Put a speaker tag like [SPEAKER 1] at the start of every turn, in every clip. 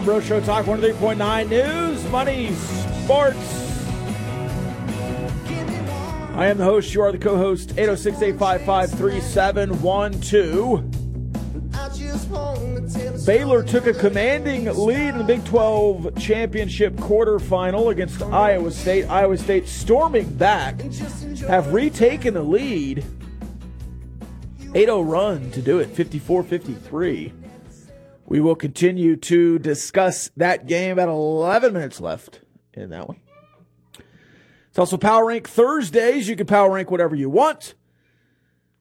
[SPEAKER 1] Rob Breaux Show Talk 103.9 News, Money, Sports. I am the host. You are the co host. 806 855 3712. Baylor took a commanding lead in the Big 12 championship quarterfinal against Iowa State. Iowa State storming back, have retaken the lead. 8 0 run to do it, 54 53. We will continue to discuss that game. About 11 minutes left in that one. It's also Power Rank Thursdays. You can power rank whatever you want.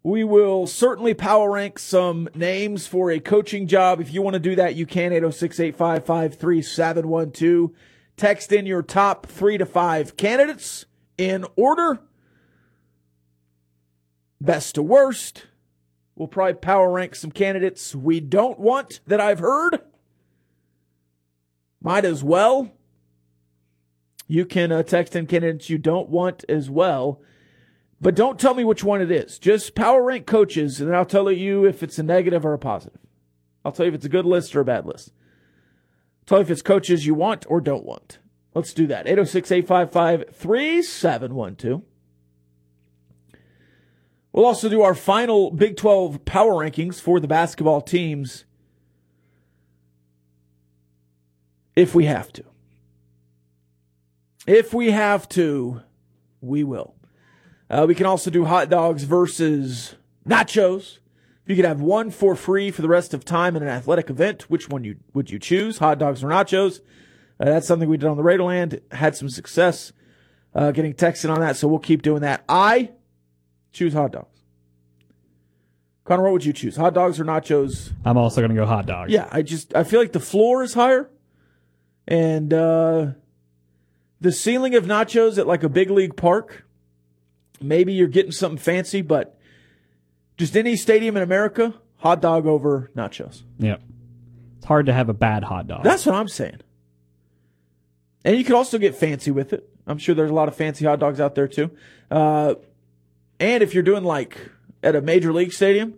[SPEAKER 1] We will certainly power rank some names for a coaching job. If you want to do that, you can 806 855 3712. Text in your top three to five candidates in order, best to worst. We'll probably power rank some candidates we don't want that I've heard. Might as well. You can uh, text in candidates you don't want as well. But don't tell me which one it is. Just power rank coaches, and I'll tell you if it's a negative or a positive. I'll tell you if it's a good list or a bad list. Tell you if it's coaches you want or don't want. Let's do that. 806 855 3712. We'll also do our final Big 12 power rankings for the basketball teams if we have to. If we have to, we will. Uh, we can also do hot dogs versus nachos. You could have one for free for the rest of time in an athletic event, which one you, would you choose? Hot dogs or nachos? Uh, that's something we did on the Radioland. Had some success uh, getting texted on that, so we'll keep doing that. I choose hot dogs. Connor, what would you choose? Hot dogs or nachos?
[SPEAKER 2] I'm also going to go hot dog.
[SPEAKER 1] Yeah, I just I feel like the floor is higher, and uh, the ceiling of nachos at like a big league park. Maybe you're getting something fancy, but just any stadium in America, hot dog over nachos.
[SPEAKER 2] Yep. It's hard to have a bad hot dog.
[SPEAKER 1] That's what I'm saying. And you could also get fancy with it. I'm sure there's a lot of fancy hot dogs out there too. Uh, and if you're doing like at a major league stadium,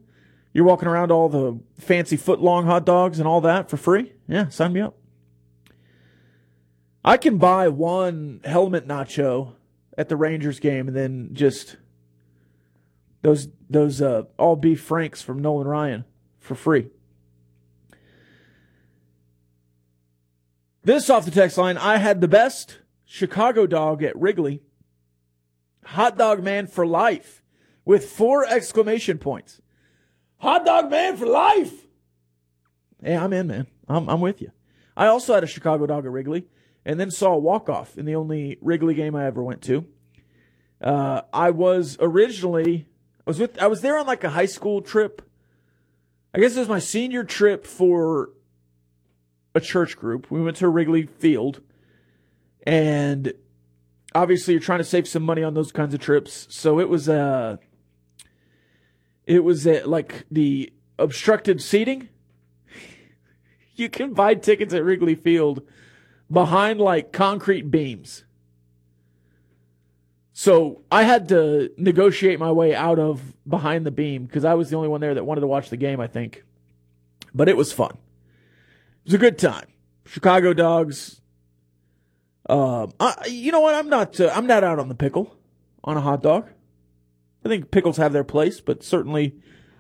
[SPEAKER 1] you're walking around all the fancy foot long hot dogs and all that for free. Yeah, sign me up. I can buy one helmet nacho at the Rangers game and then just those those uh, all beef franks from Nolan Ryan for free. This off the text line, I had the best Chicago dog at Wrigley. Hot dog man for life with four exclamation points. Hot dog man for life. Hey, I'm in, man. I'm, I'm with you. I also had a Chicago dog at Wrigley and then saw a walk off in the only Wrigley game I ever went to. Uh, I was originally I was with I was there on like a high school trip. I guess it was my senior trip for a church group. We went to Wrigley Field, and obviously you're trying to save some money on those kinds of trips. So it was uh it was uh, like the obstructed seating. You can buy tickets at Wrigley Field behind like concrete beams. So I had to negotiate my way out of behind the beam because I was the only one there that wanted to watch the game, I think. But it was fun. It was a good time. Chicago dogs. Um, I, you know what? I'm not. Uh, I'm not out on the pickle on a hot dog. I think pickles have their place, but certainly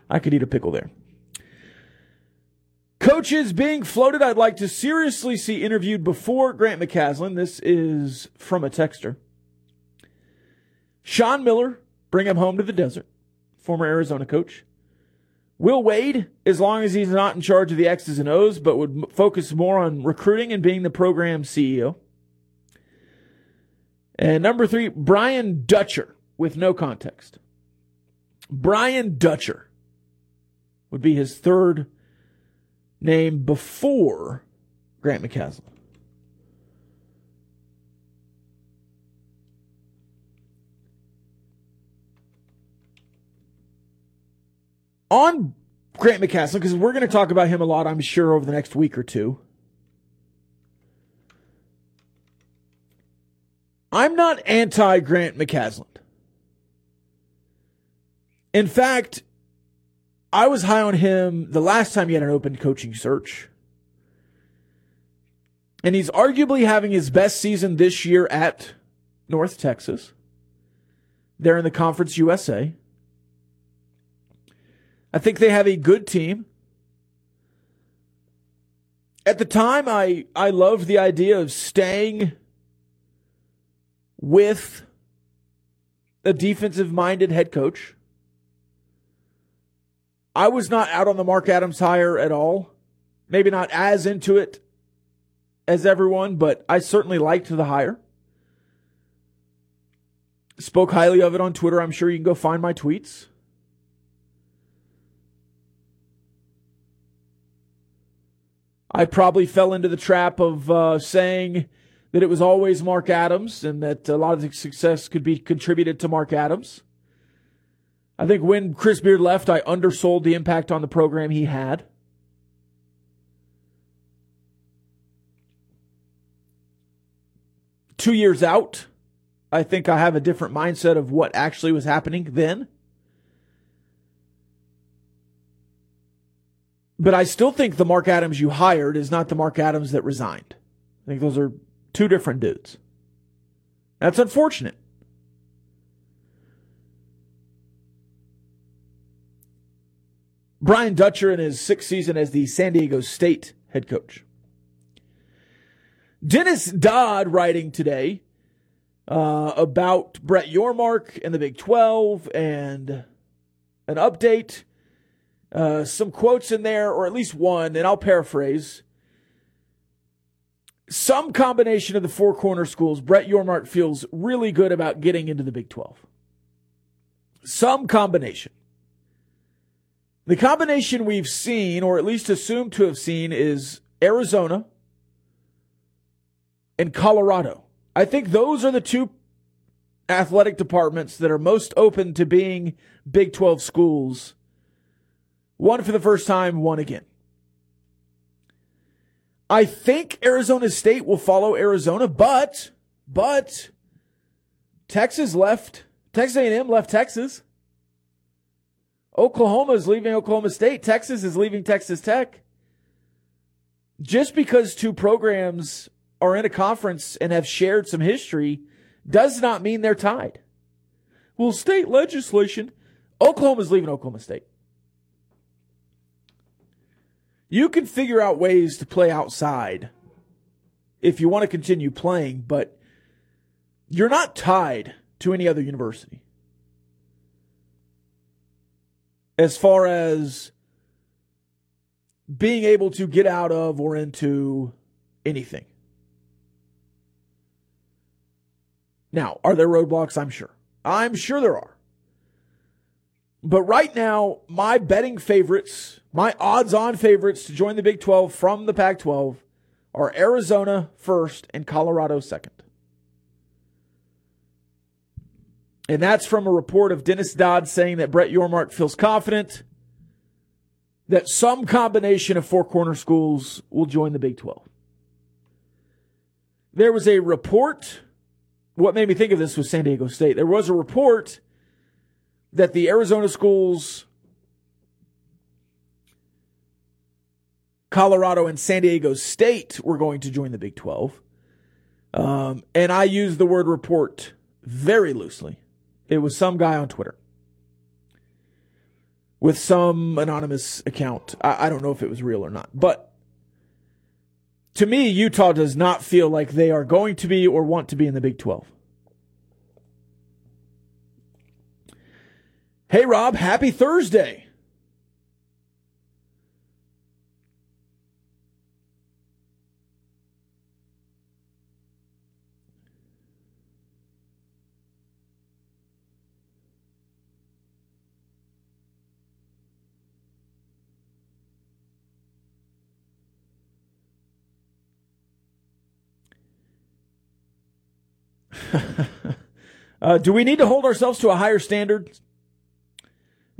[SPEAKER 1] I could eat a pickle there. Coaches being floated, I'd like to seriously see interviewed before Grant McCasland. This is from a texter. Sean Miller, bring him home to the desert, former Arizona coach. Will Wade, as long as he's not in charge of the X's and O's, but would focus more on recruiting and being the program CEO. And number three, Brian Dutcher, with no context. Brian Dutcher would be his third name before Grant McCasland. On Grant McCasland, because we're going to talk about him a lot, I'm sure, over the next week or two. I'm not anti Grant McCasland. In fact, I was high on him the last time he had an open coaching search. And he's arguably having his best season this year at North Texas. They're in the Conference USA. I think they have a good team. At the time, I, I loved the idea of staying with a defensive minded head coach. I was not out on the Mark Adams hire at all. Maybe not as into it as everyone, but I certainly liked the hire. Spoke highly of it on Twitter. I'm sure you can go find my tweets. I probably fell into the trap of uh, saying that it was always Mark Adams and that a lot of the success could be contributed to Mark Adams. I think when Chris Beard left, I undersold the impact on the program he had. Two years out, I think I have a different mindset of what actually was happening then. But I still think the Mark Adams you hired is not the Mark Adams that resigned. I think those are two different dudes. That's unfortunate. Brian Dutcher in his sixth season as the San Diego State head coach. Dennis Dodd writing today uh, about Brett Yormark and the Big 12 and an update. Uh, some quotes in there, or at least one, and I'll paraphrase. Some combination of the four corner schools, Brett Yormark feels really good about getting into the Big 12. Some combination. The combination we've seen, or at least assumed to have seen, is Arizona and Colorado. I think those are the two athletic departments that are most open to being Big 12 schools. One for the first time, one again. I think Arizona State will follow Arizona, but but Texas left Texas A&M left Texas. Oklahoma is leaving Oklahoma State. Texas is leaving Texas Tech. Just because two programs are in a conference and have shared some history does not mean they're tied. Well, state legislation, Oklahoma's leaving Oklahoma State. You can figure out ways to play outside if you want to continue playing, but you're not tied to any other university. As far as being able to get out of or into anything. Now, are there roadblocks? I'm sure. I'm sure there are. But right now, my betting favorites, my odds on favorites to join the Big 12 from the Pac 12 are Arizona first and Colorado second. And that's from a report of Dennis Dodd saying that Brett Yormark feels confident that some combination of four corner schools will join the Big 12. There was a report. What made me think of this was San Diego State. There was a report that the Arizona schools, Colorado, and San Diego State were going to join the Big 12. Um, and I use the word report very loosely. It was some guy on Twitter. with some anonymous account. I, I don't know if it was real or not, but to me, Utah does not feel like they are going to be or want to be in the Big 12. Hey, Rob, happy Thursday. uh, do we need to hold ourselves to a higher standard?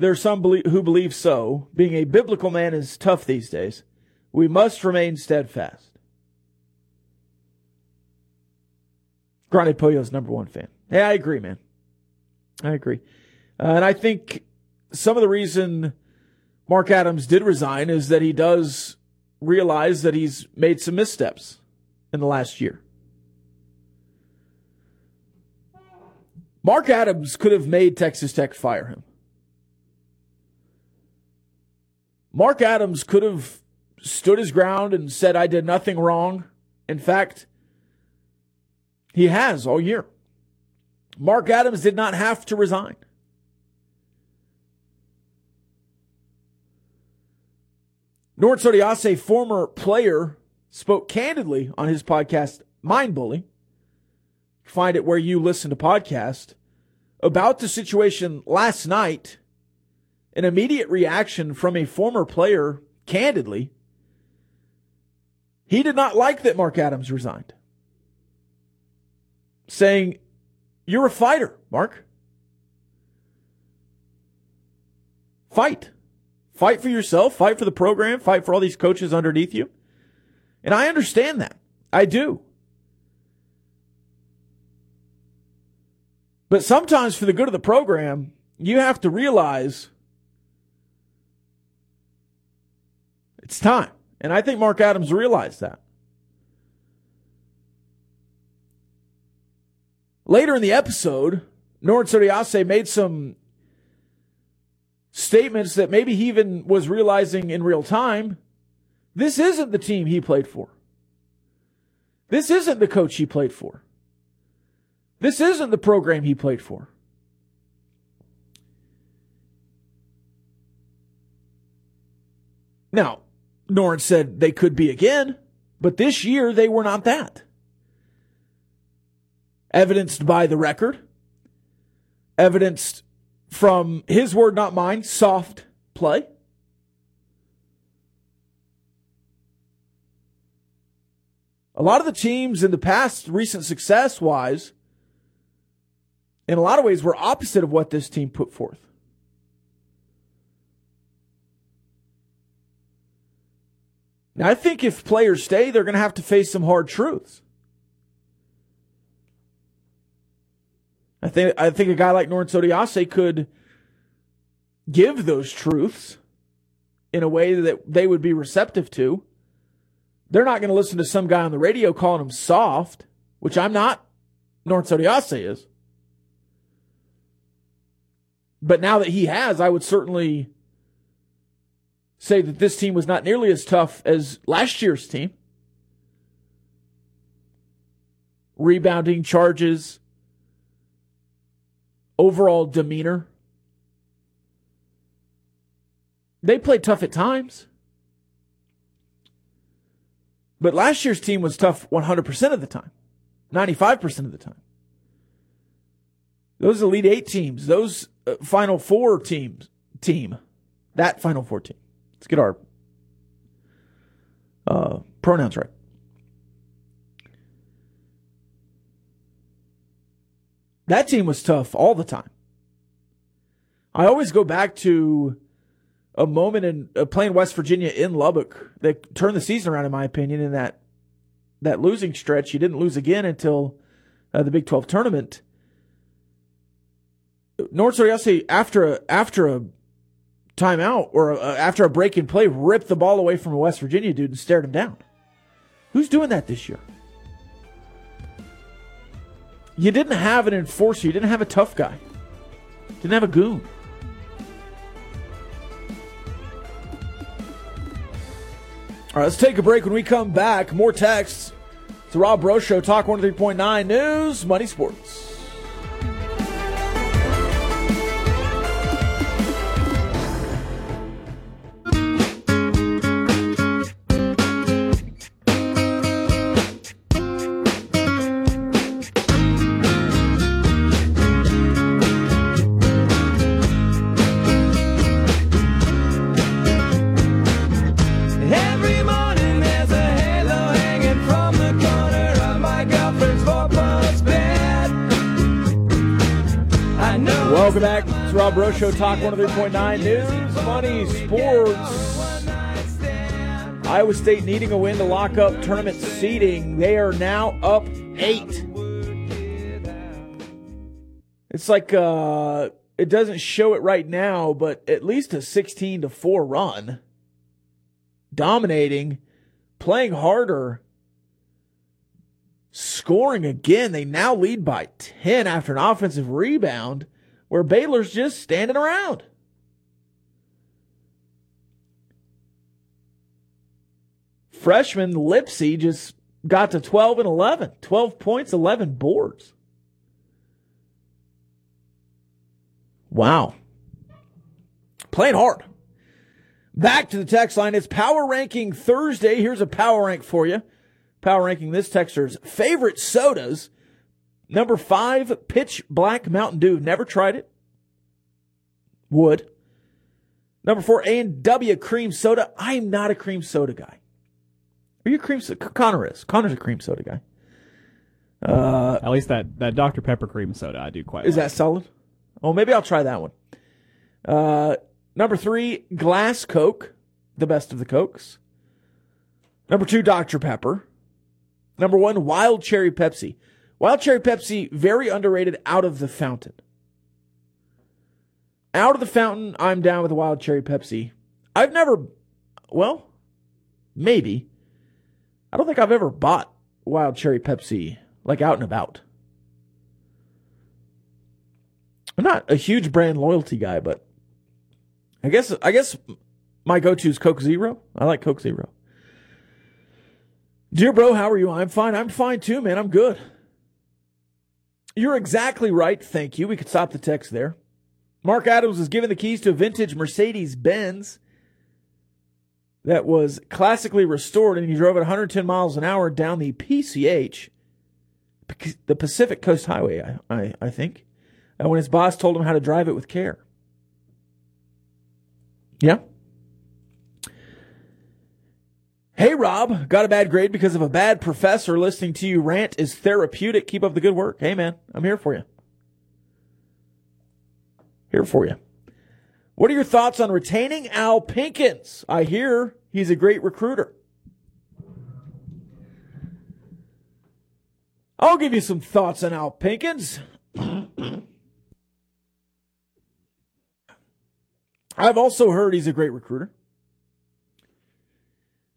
[SPEAKER 1] There are some who believe so. Being a biblical man is tough these days. We must remain steadfast. Grande Pollo's number one fan. Yeah, I agree, man. I agree. Uh, and I think some of the reason Mark Adams did resign is that he does realize that he's made some missteps in the last year. Mark Adams could have made Texas Tech fire him. Mark Adams could have stood his ground and said, I did nothing wrong. In fact, he has all year. Mark Adams did not have to resign. Norense Odiase, former player, spoke candidly on his podcast, Mind Bully. Find it where you listen to podcasts about the situation last night. An immediate reaction from a former player, candidly. He did not like that Mark Adams resigned, saying, You're a fighter, Mark. Fight. Fight for yourself, fight for the program, fight for all these coaches underneath you. And I understand that. I do. But sometimes, for the good of the program, you have to realize it's time. And I think Mark Adams realized that. Later in the episode, Norense Odiase made some statements that maybe he even was realizing in real time. This isn't the team he played for. This isn't the coach he played for. This isn't the program he played for. Now, Norense said they could be again, but this year they were not that. Evidenced by the record, evidenced from his word, not mine, soft play. A lot of the teams in the past, recent success wise, in a lot of ways were opposite of what this team put forth. Now, I think if players stay, they're going to have to face some hard truths. I think I think a guy like Norense Odiase could give those truths in a way that they would be receptive to. They're not going to listen to some guy on the radio calling him soft, which I'm not. Norense Odiase is. But now that he has, I would certainly say that this team was not nearly as tough as last year's team. Rebounding charges, overall demeanor. They played tough at times. But last year's team was tough 100% of the time, 95% of the time. Those Elite Eight teams, those uh, Final Four teams, team, that Final Four team. Let's get our uh, pronouns right. That team was tough all the time. I always go back to a moment in uh, playing West Virginia in Lubbock that turned the season around, in my opinion, in that that losing stretch. You didn't lose again until uh, the Big 12 tournament. Norense Odiase, after a, after a timeout or uh, after a break in play, ripped the ball away from a West Virginia dude and stared him down. Who's doing that this year? You didn't have an enforcer. You didn't have a tough guy. Didn't have a goon. All right, let's take a break. When we come back, more texts. It's the Rob Breaux Show, Talk 103.9 News, Money Sports. Show, Talk 103.9 News, Money Sports. Iowa State needing a win to lock up tournament seeding. They are now up eight. It's like uh it doesn't show it right now, but at least a 16 to 4 run. Dominating, playing harder, scoring again. They now lead by 10 after an offensive rebound where Baylor's just standing around. Freshman Lipsey just got to 12 and 11. 12 points, 11 boards. Wow. Playing hard. Back to the text line. It's Power Ranking Thursday. Here's a power rank for you. Power ranking this texter's favorite sodas. Number five, Pitch Black Mountain Dew. Never tried it. Would. Number four, A and W Cream Soda. I am not a cream soda guy. Are you a cream soda? Connor is. Connor's a cream soda guy. Uh,
[SPEAKER 2] At least that, that Dr. Pepper cream soda I do quite
[SPEAKER 1] is
[SPEAKER 2] like.
[SPEAKER 1] that solid? Oh, maybe I'll try that one. Uh, number three, Glass Coke, the best of the Cokes. Number two, Dr. Pepper. Number one, Wild Cherry Pepsi. Wild Cherry Pepsi, very underrated out of the fountain. Out of the fountain, I'm down with Wild Cherry Pepsi. I've never, well, maybe. I don't think I've ever bought Wild Cherry Pepsi, like out and about. I'm not a huge brand loyalty guy, but I guess I guess my go-to is Coke Zero. I like Coke Zero. Dear bro, how are you? I'm fine. I'm fine too, man. I'm good. You're exactly right. Thank you. We could stop the text there. Mark Adams was given the keys to a vintage Mercedes Benz that was classically restored, and he drove at 110 miles an hour down the PCH, the Pacific Coast Highway, I, I, I think, uh, when his boss told him how to drive it with care. Yeah. Hey, Rob, got a bad grade because of a bad professor. Listening to you rant is therapeutic. Keep up the good work. Hey, man, I'm here for you. Here for you. What are your thoughts on retaining Al Pinkins? I hear he's a great recruiter. I'll give you some thoughts on Al Pinkins. I've also heard he's a great recruiter.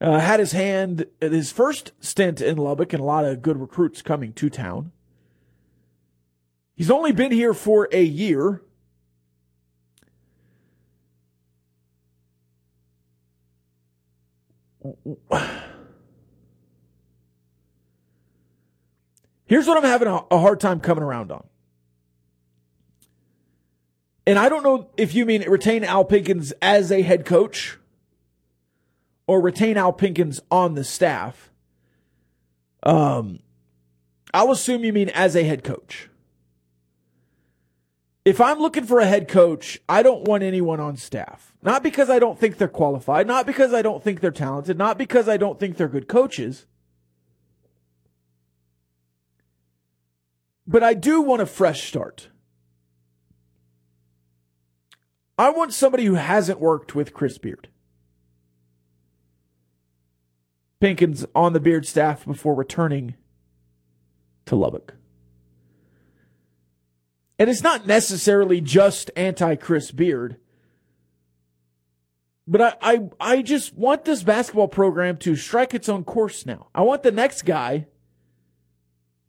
[SPEAKER 1] Uh, had his hand his first stint in Lubbock and a lot of good recruits coming to town. He's only been here for a year. Here's what I'm having a, hard time coming around on. And I don't know if you mean retain Al Pinkins as a head coach or retain Al Pinkins on the staff. Um, I'll assume you mean as a head coach. If I'm looking for a head coach, I don't want anyone on staff. Not because I don't think they're qualified, not because I don't think they're talented, not because I don't think they're good coaches. But I do want a fresh start. I want somebody who hasn't worked with Chris Beard. Pinkins on the Beard staff before returning to Lubbock. And it's not necessarily just anti Chris Beard. But I, I I just want this basketball program to strike its own course now. I want the next guy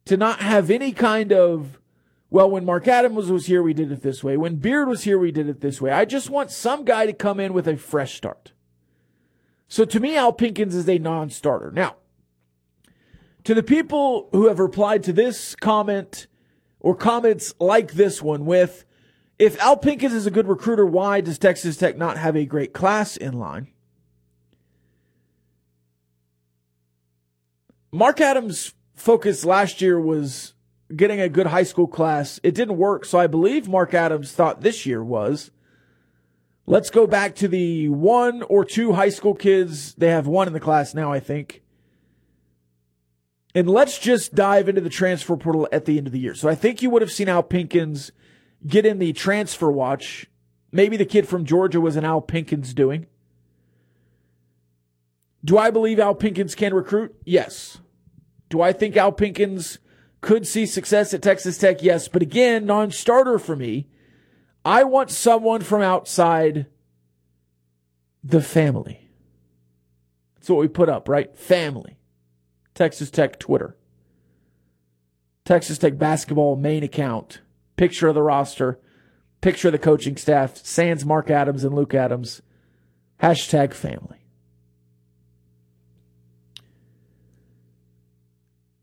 [SPEAKER 1] to not have any kind of well, when Mark Adams was here, we did it this way. When Beard was here, we did it this way. I just want some guy to come in with a fresh start. So to me, Al Pinkins is a non starter. Now, to the people who have replied to this comment or comments like this one with, if Al Pinkins is a good recruiter, why does Texas Tech not have a great class in line? Mark Adams' focus last year was getting a good high school class. It didn't work, so I believe Mark Adams thought this year was let's go back to the one or two high school kids. They have one in the class now, I think. And let's just dive into the transfer portal at the end of the year. So I think you would have seen Al Pinkins get in the transfer watch. Maybe the kid from Georgia was an Al Pinkins doing. Do I believe Al Pinkins can recruit? Yes. Do I think Al Pinkins could see success at Texas Tech? Yes. But again, non starter for me. I want someone from outside the family. That's what we put up, right? Family. Texas Tech Twitter. Texas Tech basketball main account. Picture of the roster. Picture of the coaching staff. Sans Mark Adams and Luke Adams. Hashtag family.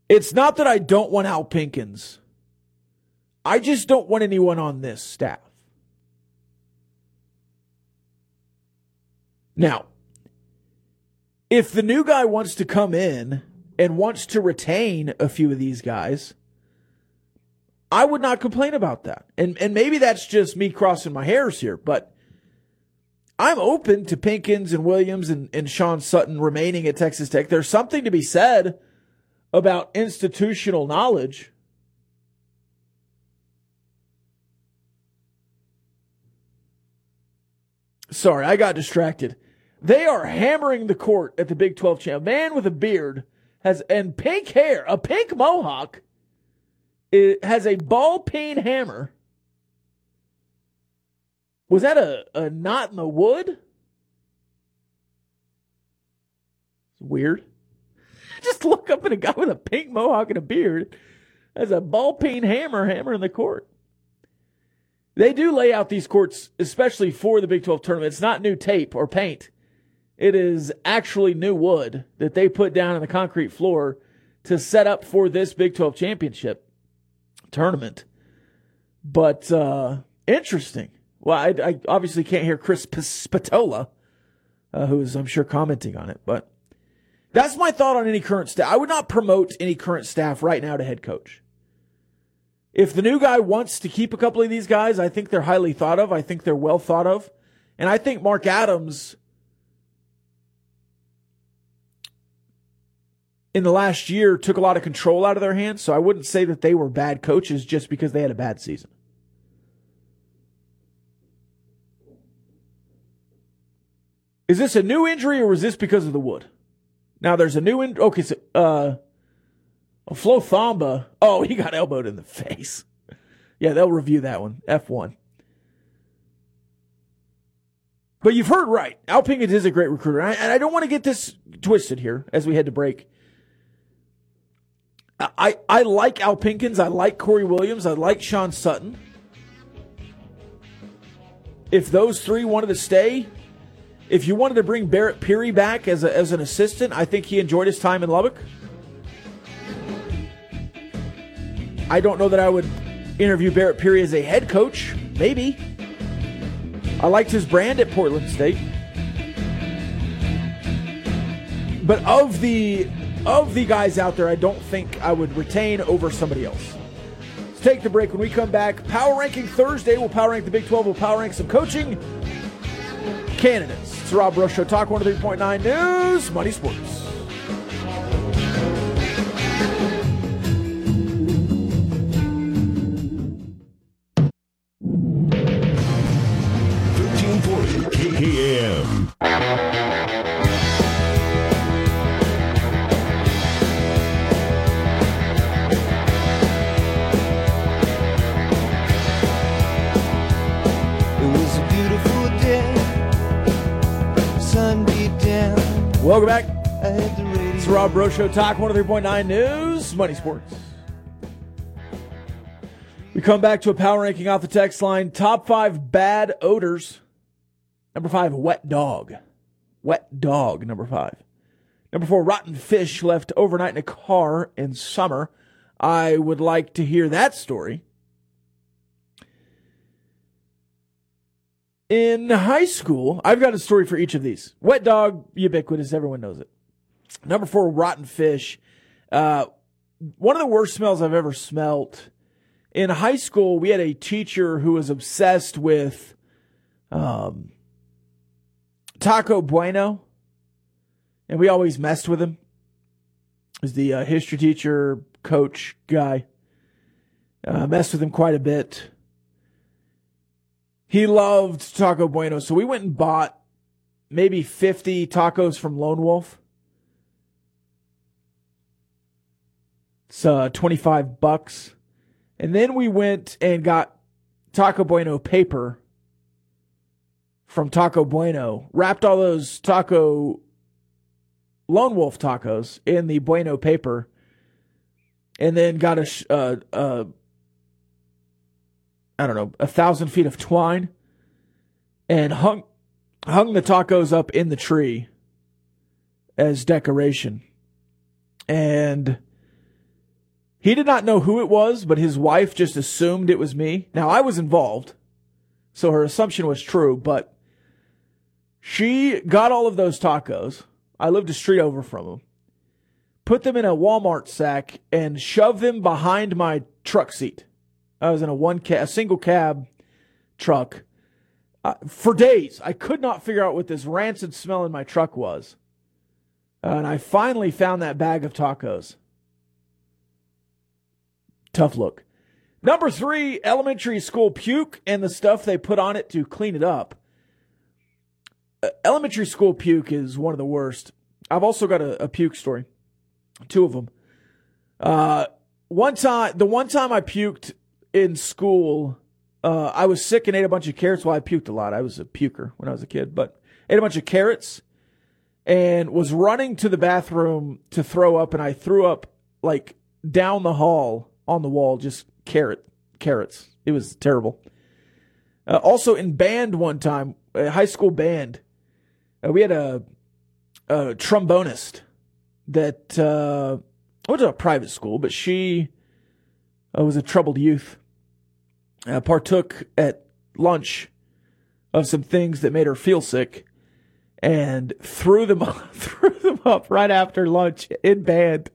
[SPEAKER 1] It's not that I don't want Al Pinkins. I just don't want anyone on this staff. Now, if the new guy wants to come in and wants to retain a few of these guys, I would not complain about that. And and maybe that's just me crossing my hairs here, but I'm open to Pinkins and Williams and, and Sean Sutton remaining at Texas Tech. There's something to be said about institutional knowledge. Sorry, I got distracted. They are hammering the court at the Big 12 champ. Man with a beard has and pink hair, a pink mohawk, it has a ball peen hammer. Was that a, a knot in the wood? It's weird. Just look up at a guy with a pink mohawk and a beard has a ball peen hammer hammer in the court. They do lay out these courts, especially for the Big 12 tournament. It's not new tape or paint. It is actually new wood that they put down on the concrete floor to set up for this Big 12 championship tournament. But uh, interesting. Well, I, I, obviously can't hear Chris Spatola, uh, who is, I'm sure, commenting on it. But that's my thought on any current staff. I would not promote any current staff right now to head coach. If the new guy wants to keep a couple of these guys, I think they're highly thought of. I think they're well thought of. And I think Mark Adams in the last year took a lot of control out of their hands. So I wouldn't say that they were bad coaches just because they had a bad season. Is this a new injury or was this because of the wood? Now there's a new in okay, so uh Oh, Flo Thamba. Oh, he got elbowed in the face. Yeah, they'll review that one. F1. But you've heard right. Al Pinkins is a great recruiter. And I, and I don't want to get this twisted here as we head to break. I, I like Al Pinkins. I like Corey Williams. I like Sean Sutton. If those three wanted to stay, if you wanted to bring Barret Peery back as, a, as an assistant, I think he enjoyed his time in Lubbock. I don't know that I would interview Barret Peery as a head coach. Maybe. I liked his brand at Portland State. But of the of the guys out there, I don't think I would retain over somebody else. Let's take the break. When we come back, power ranking Thursday. We'll power rank the Big 12. We'll power rank some coaching candidates. It's Rob Brush Show. Talk 103.9 News, Money Sports. Breaux Show. Talk 103.9 News, Money Sports. We come back to a power ranking off the text line. Top five bad odors. Number five, wet dog. Wet dog, number five. Number four, rotten fish left overnight in a car in summer. I would like to hear that story. In high school, I've got a story for each of these. Wet dog, ubiquitous, everyone knows it. Number four, rotten fish. Uh, one of the worst smells I've ever smelt. In high school, we had a teacher who was obsessed with um, Taco Bueno, and we always messed with him. Was the uh, history teacher, coach guy. Uh, messed with him quite a bit. He loved Taco Bueno, so we went and bought maybe 50 tacos from Lone Wolf. It's uh, 25 bucks. And then we went and got Taco Bueno paper from Taco Bueno, wrapped all those taco Lone Wolf tacos in the Bueno paper, and then got a, sh- uh, uh, I don't know, a thousand feet of twine, and hung hung the tacos up in the tree as decoration, and he did not know who it was, but his wife just assumed it was me. Now I was involved, so her assumption was true, but she got all of those tacos. I lived a street over from them. Put them in a Walmart sack and shoved them behind my truck seat. I was in a one ca- a single cab truck uh, for days. I could not figure out what this rancid smell in my truck was. Uh, and I finally found that bag of tacos. Tough look. Number three, elementary school puke and the stuff they put on it to clean it up. Uh, elementary school puke is one of the worst. I've also got a, a puke story, two of them. Uh, one time, the one time I puked in school, uh, I was sick and ate a bunch of carrots. Well, I puked a lot. I was a puker when I was a kid, but ate a bunch of carrots and was running to the bathroom to throw up, and I threw up like down the hall on the wall, just carrot carrots. It was terrible. Uh, also in band one time, a high school band, uh, we had a, a trombonist that uh, went to a private school, but she uh, was a troubled youth. Uh, partook at lunch of some things that made her feel sick, and threw them threw them up right after lunch in band,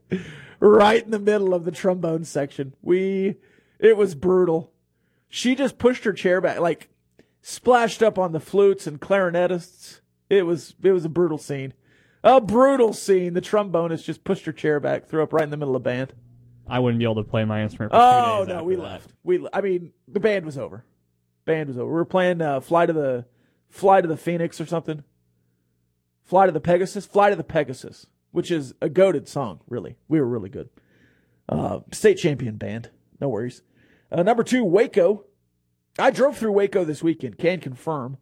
[SPEAKER 1] right in the middle of the trombone section. We it was brutal. She just pushed her chair back, like splashed up on the flutes and clarinetists. It was it was a brutal scene. A brutal scene. The trombonist just pushed her chair back, threw up right in the middle of the band.
[SPEAKER 2] I wouldn't be able to play my instrument. For
[SPEAKER 1] Oh no, we
[SPEAKER 2] that.
[SPEAKER 1] left. We I mean the band was over. Band was over. We were playing uh, Fly to the Fly to the Phoenix or something. Fly to the Pegasus. Fly to the Pegasus, which is a goaded song. Really, we were really good. Uh, state champion band. No worries. Uh, number two, Waco. I drove through Waco this weekend. Can confirm.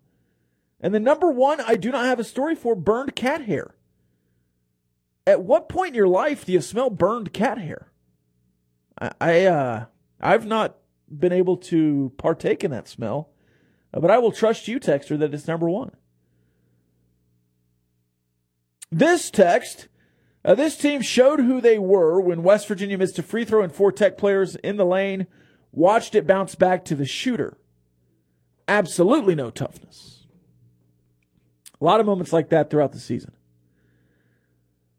[SPEAKER 1] And the number one, I do not have a story for burned cat hair. At what point in your life do you smell burned cat hair? I, I uh, I've not been able to partake in that smell, uh, but I will trust you, Texter, that it's number one. This text, uh, this team showed who they were when West Virginia missed a free throw and four Tech players in the lane watched it bounce back to the shooter. Absolutely no toughness. A lot of moments like that throughout the season.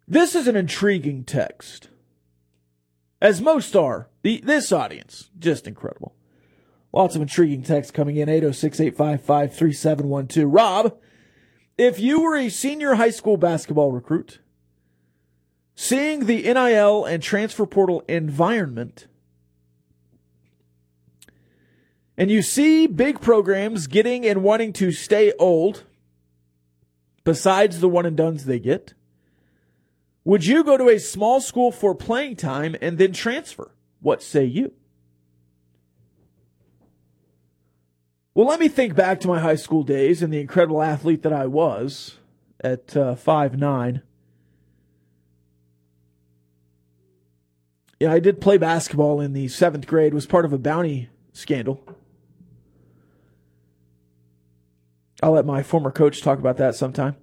[SPEAKER 1] This is an intriguing text as most are. The, this audience, just incredible. Lots of intriguing text coming in 806 855 3712. Rob, if you were a senior high school basketball recruit, seeing the NIL and transfer portal environment, and you see big programs getting and wanting to stay old, besides the one and dones they get, would you go to a small school for playing time and then transfer? What say you? Well, let me think back to my high school days and the incredible athlete that I was at uh, five nine. Yeah, I did play basketball in the seventh grade. Was part of a bounty scandal. I'll let my former coach talk about that sometime.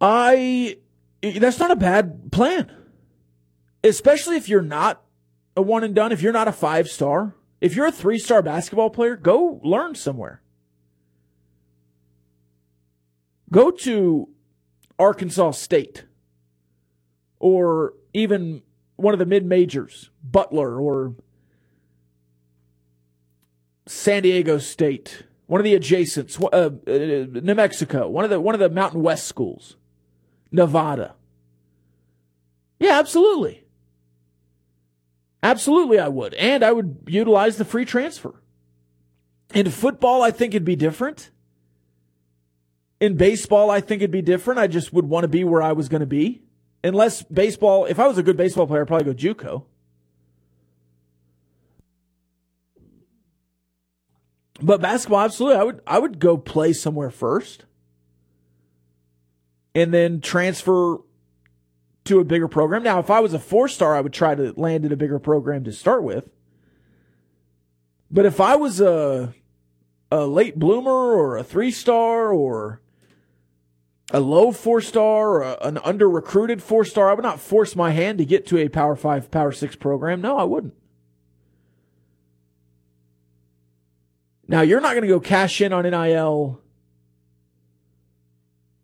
[SPEAKER 1] I that's not a bad plan. Especially if you're not a one and done, if you're not a five star, if you're a three star basketball player, go learn somewhere. Go to Arkansas State or even one of the mid majors, Butler or San Diego State, one of the adjacents, uh, uh, New Mexico, one of the one of the Mountain West schools, Nevada. Yeah, absolutely. Absolutely, I would. And I would utilize the free transfer. In football, I think it'd be different. In baseball, I think it'd be different. I just would want to be where I was going to be. Unless baseball, if I was a good baseball player, I'd probably go Juco. But basketball, absolutely, I would I would go play somewhere first, and then transfer to a bigger program. Now, if I was a four star, I would try to land in a bigger program to start with. But if I was a a late bloomer or a three star or a low four star or an under recruited four star, I would not force my hand to get to a Power Five, Power Six program. No, I wouldn't. Now, you're not going to go cash in on NIL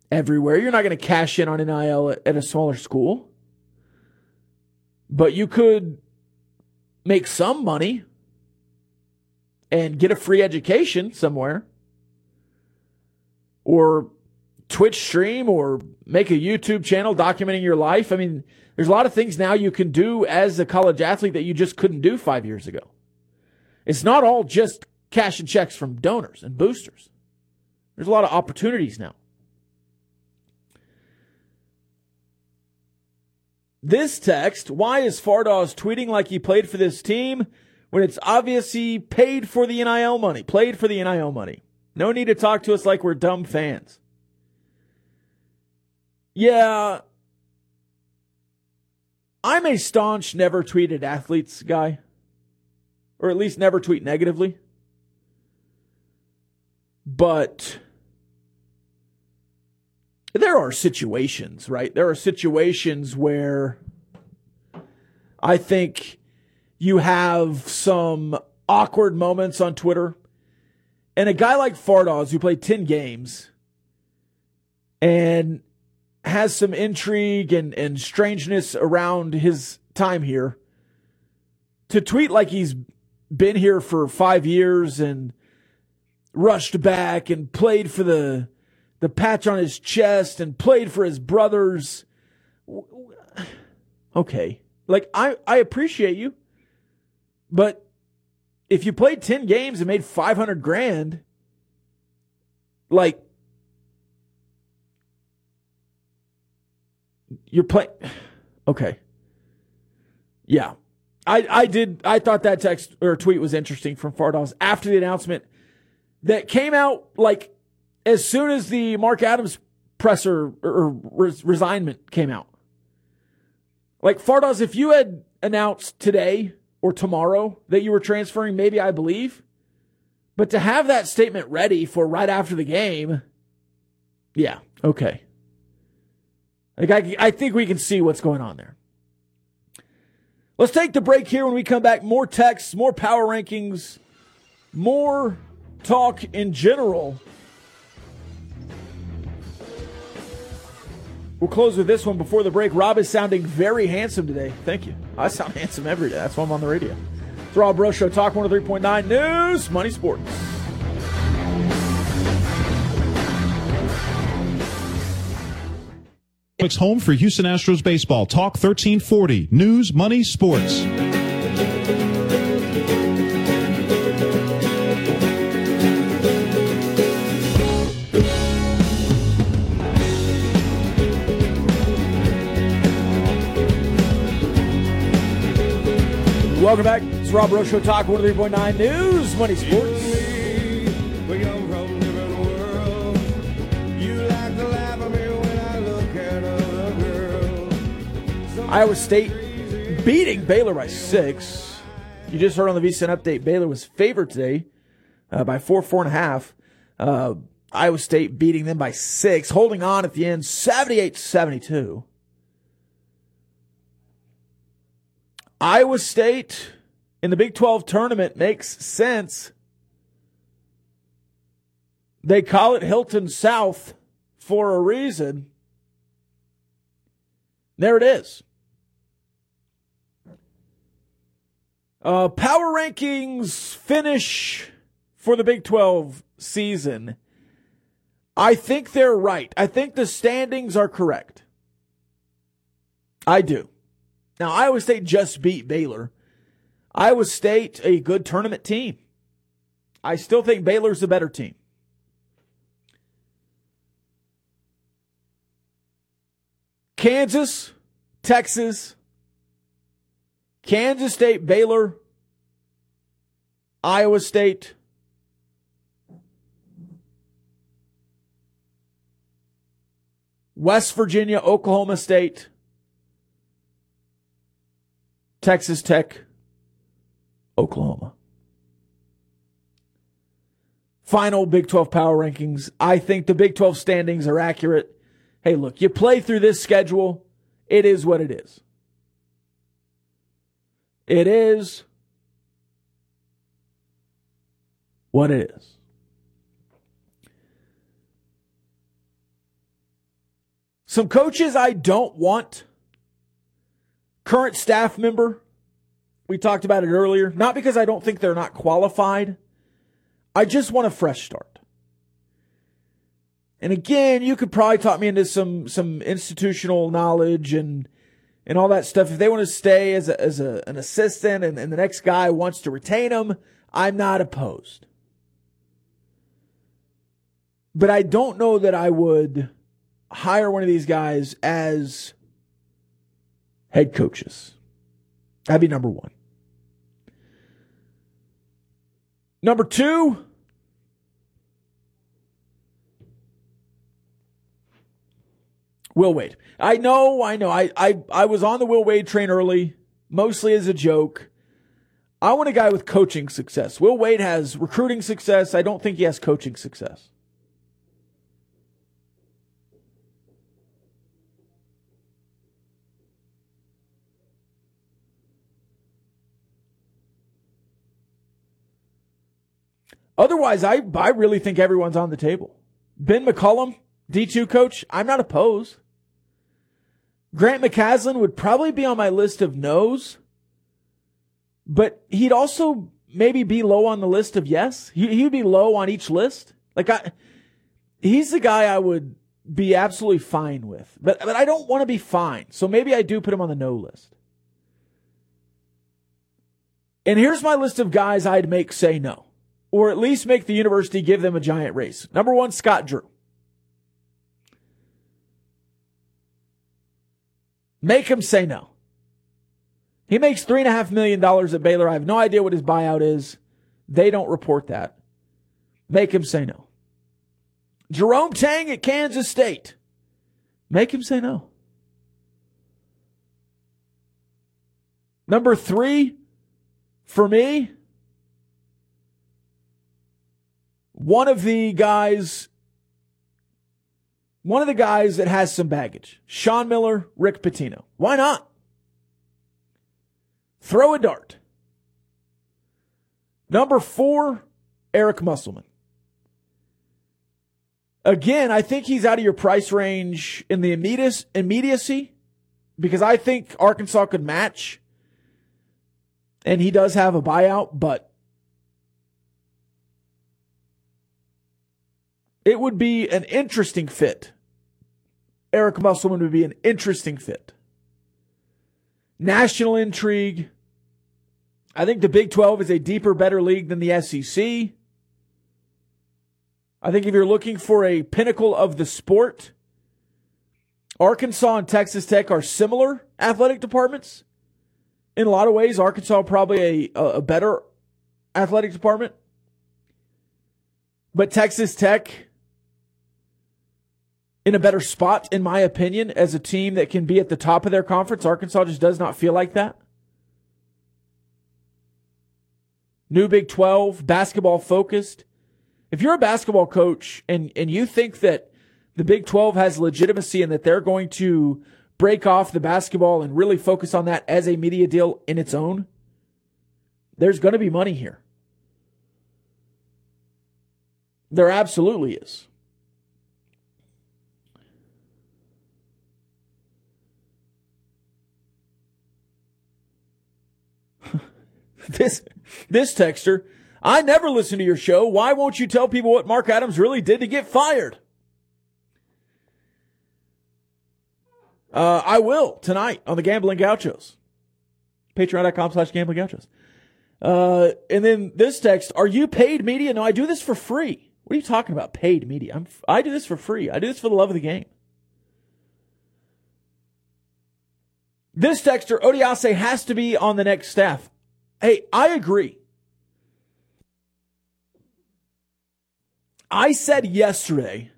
[SPEAKER 1] everywhere. You're not going to cash in on NIL at, at a smaller school. But you could make some money and get a free education somewhere. Or Twitch stream or make a YouTube channel documenting your life. I mean, there's a lot of things now you can do as a college athlete that you just couldn't do five years ago. It's not all just cash and checks from donors and boosters. There's a lot of opportunities now. This text, why is Fardaws tweeting like he played for this team when it's obvious he paid for the NIL money, played for the NIL money? No need to talk to us like we're dumb fans. Yeah, I'm a staunch never tweeted athletes guy, or at least never tweet negatively. But there are situations, right? There are situations where I think you have some awkward moments on Twitter. And a guy like Fardaws, who played 10 games and has some intrigue and, and strangeness around his time here, to tweet like he's been here for five years and rushed back and played for the the patch on his chest and played for his brothers. Okay. Like I I appreciate you. But if you played 10 games and made 500 grand like you're playing okay. Yeah. I, I did I thought that text or tweet was interesting from Fardaws after the announcement that came out like as soon as the Mark Adams presser or res- resignment came out. Like Fardaws, if you had announced today or tomorrow that you were transferring, maybe I believe. But to have that statement ready for right after the game, yeah, okay. Like I, I think we can see what's going on there. Let's take the break here. When we come back, more texts, more power rankings, more talk in general. We'll close with this one before the break. Rob is sounding very handsome today. Thank you. I sound handsome every day. That's why I'm on the radio. It's Rob Breaux Show, Talk 103.9 News, Money Sports.
[SPEAKER 3] Home for Houston Astros baseball. Talk 1340. News, money, sports.
[SPEAKER 1] Welcome back. It's Rob Breaux Show Talk 103.9 News, Money Sports. Iowa State beating Baylor by six. You just heard on the VCN update, Baylor was favored today uh, by four, four and a half. Uh, Iowa State beating them by six, holding on at the end, 78 72. Iowa State in the Big 12 tournament makes sense. They call it Hilton South for a reason. There it is. Uh, power rankings finish for the Big 12 season. I think they're right. I think the standings are correct. I do. Now, Iowa State just beat Baylor. Iowa State, a good tournament team. I still think Baylor's the better team. Kansas, Texas, Kansas State, Baylor, Iowa State, West Virginia, Oklahoma State, Texas Tech, Oklahoma. Final Big 12 power rankings. I think the Big 12 standings are accurate. Hey, look, you play through this schedule, it is what it is. It is what it is. Some coaches I don't want. Current staff member. We talked about it earlier. Not because I don't think they're not qualified. I just want a fresh start. And again, you could probably talk me into some some institutional knowledge and and all that stuff. If they want to stay as a, as a, an assistant and, and the next guy wants to retain them, I'm not opposed. But I don't know that I would hire one of these guys as head coaches. That'd be number one. Number two, Will Wade. I know, I know. I, I, I was on the Will Wade train early, mostly as a joke. I want a guy with coaching success. Will Wade has recruiting success. I don't think he has coaching success. Otherwise, I, I really think everyone's on the table. Ben McCollum, D2 coach, I'm not opposed. Grant McCasland would probably be on my list of no's, but he'd also maybe be low on the list of yes. He, he'd be low on each list. Like I, he's the guy I would be absolutely fine with, but, but I don't want to be fine. So maybe I do put him on the no list. And here's my list of guys I'd make say no, or at least make the university give them a giant race. Number one, Scott Drew. Make him say no. He makes three and a half million dollars at Baylor. I have no idea what his buyout is. They don't report that. Make him say no. Jerome Tang at Kansas State. Make him say no. Number three, for me, one of the guys one of the guys that has some baggage. Sean Miller, Rick Pitino. Why not? Throw a dart. Number four, Eric Musselman. Again, I think he's out of your price range in the immediacy because I think Arkansas could match. And he does have a buyout, but it would be an interesting fit Eric Musselman would be an interesting fit. National intrigue. I think the Big 12 is a deeper, better league than the SEC. I think if you're looking for a pinnacle of the sport, Arkansas and Texas Tech are similar athletic departments. In a lot of ways, Arkansas probably a, a better athletic department. But Texas Tech in a better spot, in my opinion, as a team that can be at the top of their conference. Arkansas just does not feel like that. New Big 12, basketball focused. If you're a basketball coach and, and you think that the Big 12 has legitimacy and that they're going to break off the basketball and really focus on that as a media deal in its own, there's going to be money here. There absolutely is. This this texter, I never listen to your show. Why won't you tell people what Mark Adams really did to get fired? Uh, I will tonight on the Gambling Gauchos. Patreon.com slash Gambling Gauchos. Uh, and then this text, are you paid media? No, I do this for free. What are you talking about? Paid media. I'm, I do this for free. I do this for the love of the game. This texter, Odiase, has to be on the next staff. Hey, I agree. I said yesterday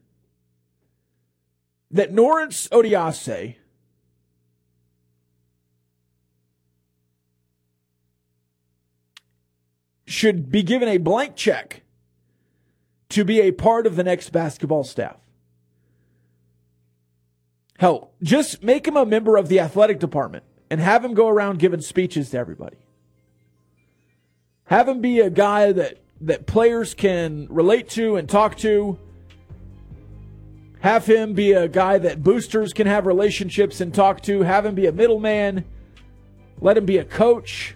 [SPEAKER 1] that Norense Odiase should be given a blank check to be a part of the next basketball staff. Hell, just make him a member of the athletic department and have him go around giving speeches to everybody. Have him be a guy that, that players can relate to and talk to. Have him be a guy that boosters can have relationships and talk to. Have him be a middleman. Let him be a coach.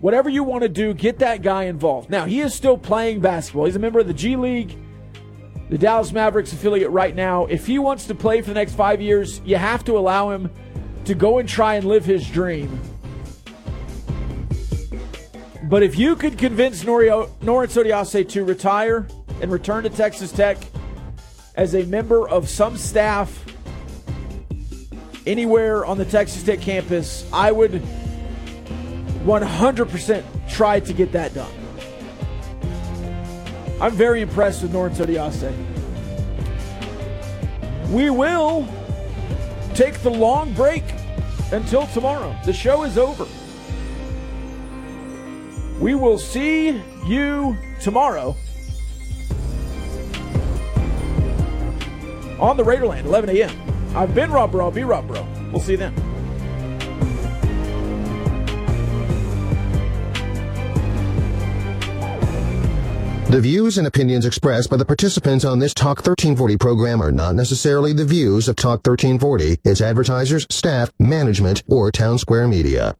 [SPEAKER 1] Whatever you want to do, get that guy involved. Now, he is still playing basketball. He's a member of the G League, the Dallas Mavericks affiliate right now. If he wants to play for the next five years, you have to allow him to go and try and live his dream. But if you could convince Norio, Norense Odiase to retire and return to Texas Tech as a member of some staff anywhere on the Texas Tech campus, I would 100% try to get that done. I'm very impressed with Norense Odiase. We will take the long break until tomorrow. The show is over. We will see you tomorrow on the Raiderland, 11 a.m. I've been Rob Breaux. I'll be Rob Breaux. We'll see you then.
[SPEAKER 4] The views and opinions expressed by the participants on this Talk 1340 program are not necessarily the views of Talk 1340, its advertisers, staff, management, or Town Square Media.